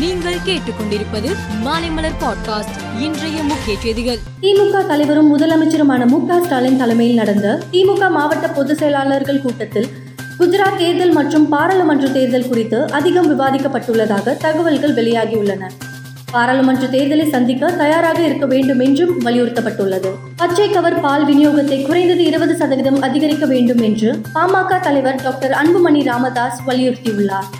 நீங்கள் கேட்டுக்கொண்டிருப்பது மாலைமலர் பாட்காஸ்ட் இன்றைய முக்கிய செய்திகள். திமுக தலைவரும் முதலமைச்சருமான மு க ஸ்டாலின் தலைமையில் நடந்த திமுக மாவட்ட பொதுச் செயலாளர்கள் கூட்டத்தில் குஜராத் தேர்தல் மற்றும் பாராளுமன்ற தேர்தல் குறித்து அதிகம் விவாதிக்கப்பட்டுள்ளதாக தகவல்கள் வெளியாகியுள்ளன. பாராளுமன்ற தேர்தலை சந்திக்க தயாராக இருக்க வேண்டும் என்றும் வலியுறுத்தப்பட்டுள்ளது. பச்சை கவர் பால் விநியோகத்தை குறைந்தது இருபது சதவீதம் அதிகரிக்க வேண்டும் என்று பாமக தலைவர் டாக்டர் அன்புமணி ராமதாஸ் வலியுறுத்தியுள்ளார்.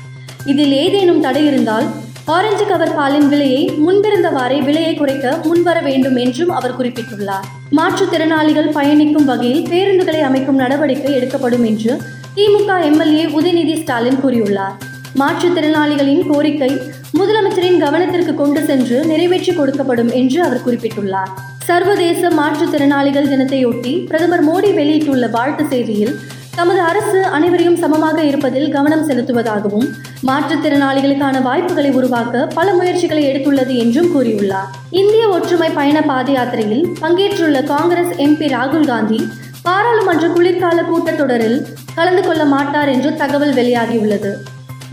இதில் ஏதேனும் தடை இருந்தால் ஆரஞ்சு கவர் பாலின் விலையை முன்பிருந்தவாறே விலையை குறைக்க முன்வர வேண்டும் என்றும் அவர் குறிப்பிட்டுள்ளார். மாற்றுத்திறனாளிகள் பயணிக்கும் வகையில் பேருந்துகளை அமைக்கும் நடவடிக்கை எடுக்கப்படும் என்று திமுக எம்எல்ஏ உதயநிதி ஸ்டாலின் கூறியுள்ளார். மாற்றுத்திறனாளிகளின் கோரிக்கை முதலமைச்சரின் கவனத்திற்கு கொண்டு சென்று நிறைவேற்றி கொடுக்கப்படும் என்று அவர் குறிப்பிட்டுள்ளார். சர்வதேச மாற்றுத்திறனாளிகள் தினத்தையொட்டி பிரதமர் மோடி வெளியிட்டுள்ள வாழ்த்து செய்தியில் தமது அரசு அனைவரையும் சமமாக இருப்பதில் கவனம் செலுத்துவதாகவும் மாற்றுத்திறனாளிகளுக்கான வாய்ப்புகளை உருவாக்க பல முயற்சிகளை எடுத்துள்ளது என்றும் கூறியுள்ளார். இந்திய ஒற்றுமை பயண பாத யாத்திரையில் பங்கேற்றுள்ள காங்கிரஸ் எம்பி ராகுல் காந்தி பாராளுமன்ற குளிர்கால கூட்டத்தொடரில் கலந்து கொள்ள மாட்டார் என்று தகவல் வெளியாகியுள்ளது.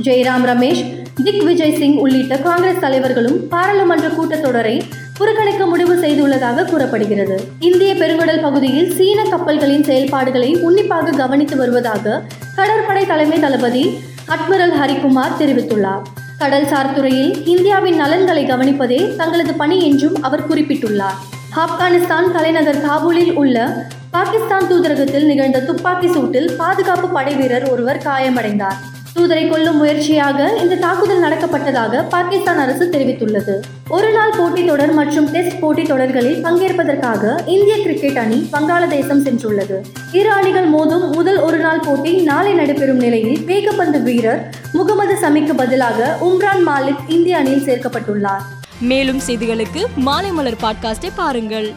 ஜெய்ராம் ரமேஷ் திக் விஜய் சிங் உள்ளிட்ட காங்கிரஸ் தலைவர்களும் பாராளுமன்ற கூட்டத்தொடரை புறக்கணிக்க முடிவு செய்துள்ளதாக கூறப்படுகிறது. இந்திய பெருங்கடல் பகுதியில் சீன கப்பல்களின் செயல்பாடுகளை உன்னிப்பாக கவனித்து வருவதாக கடற்படை தலைமை தளபதி அட்மிரல் ஹரிகுமார் தெரிவித்துள்ளார். கடல்சார் துறையில் இந்தியாவின் நலன்களை கவனிப்பதே தங்களது பணி என்றும் அவர் குறிப்பிட்டுள்ளார். ஆப்கானிஸ்தான் தலைநகர் காபூலில் உள்ள பாகிஸ்தான் தூதரகத்தில் நிகழ்ந்த துப்பாக்கி சூட்டில் பாதுகாப்பு படை வீரர் ஒருவர் காயமடைந்தார். தூதரை கொல்லும் முயற்சியாக இந்த தாக்குதல் நடக்கப்பட்டதாக பாகிஸ்தான் அரசு தெரிவித்துள்ளது. ஒருநாள் போட்டித் தொடர் மற்றும் டெஸ்ட் போட்டித் தொடர்களில் பங்கேற்பதற்காக இந்திய கிரிக்கெட் அணி வங்காளதேசம் சென்றுள்ளது. இரு அணிகள் மோதும் முதல் ஒரு நாள் போட்டி நாளை நடைபெறும் நிலையில் வேகப்பந்து வீரர் முகமது சமிக்கு பதிலாக உம்ரான் மாலிக் இந்திய அணியில் சேர்க்கப்பட்டுள்ளார். மேலும் செய்திகளுக்கு மாலை மலர் பாட்காஸ்டை பாருங்கள்.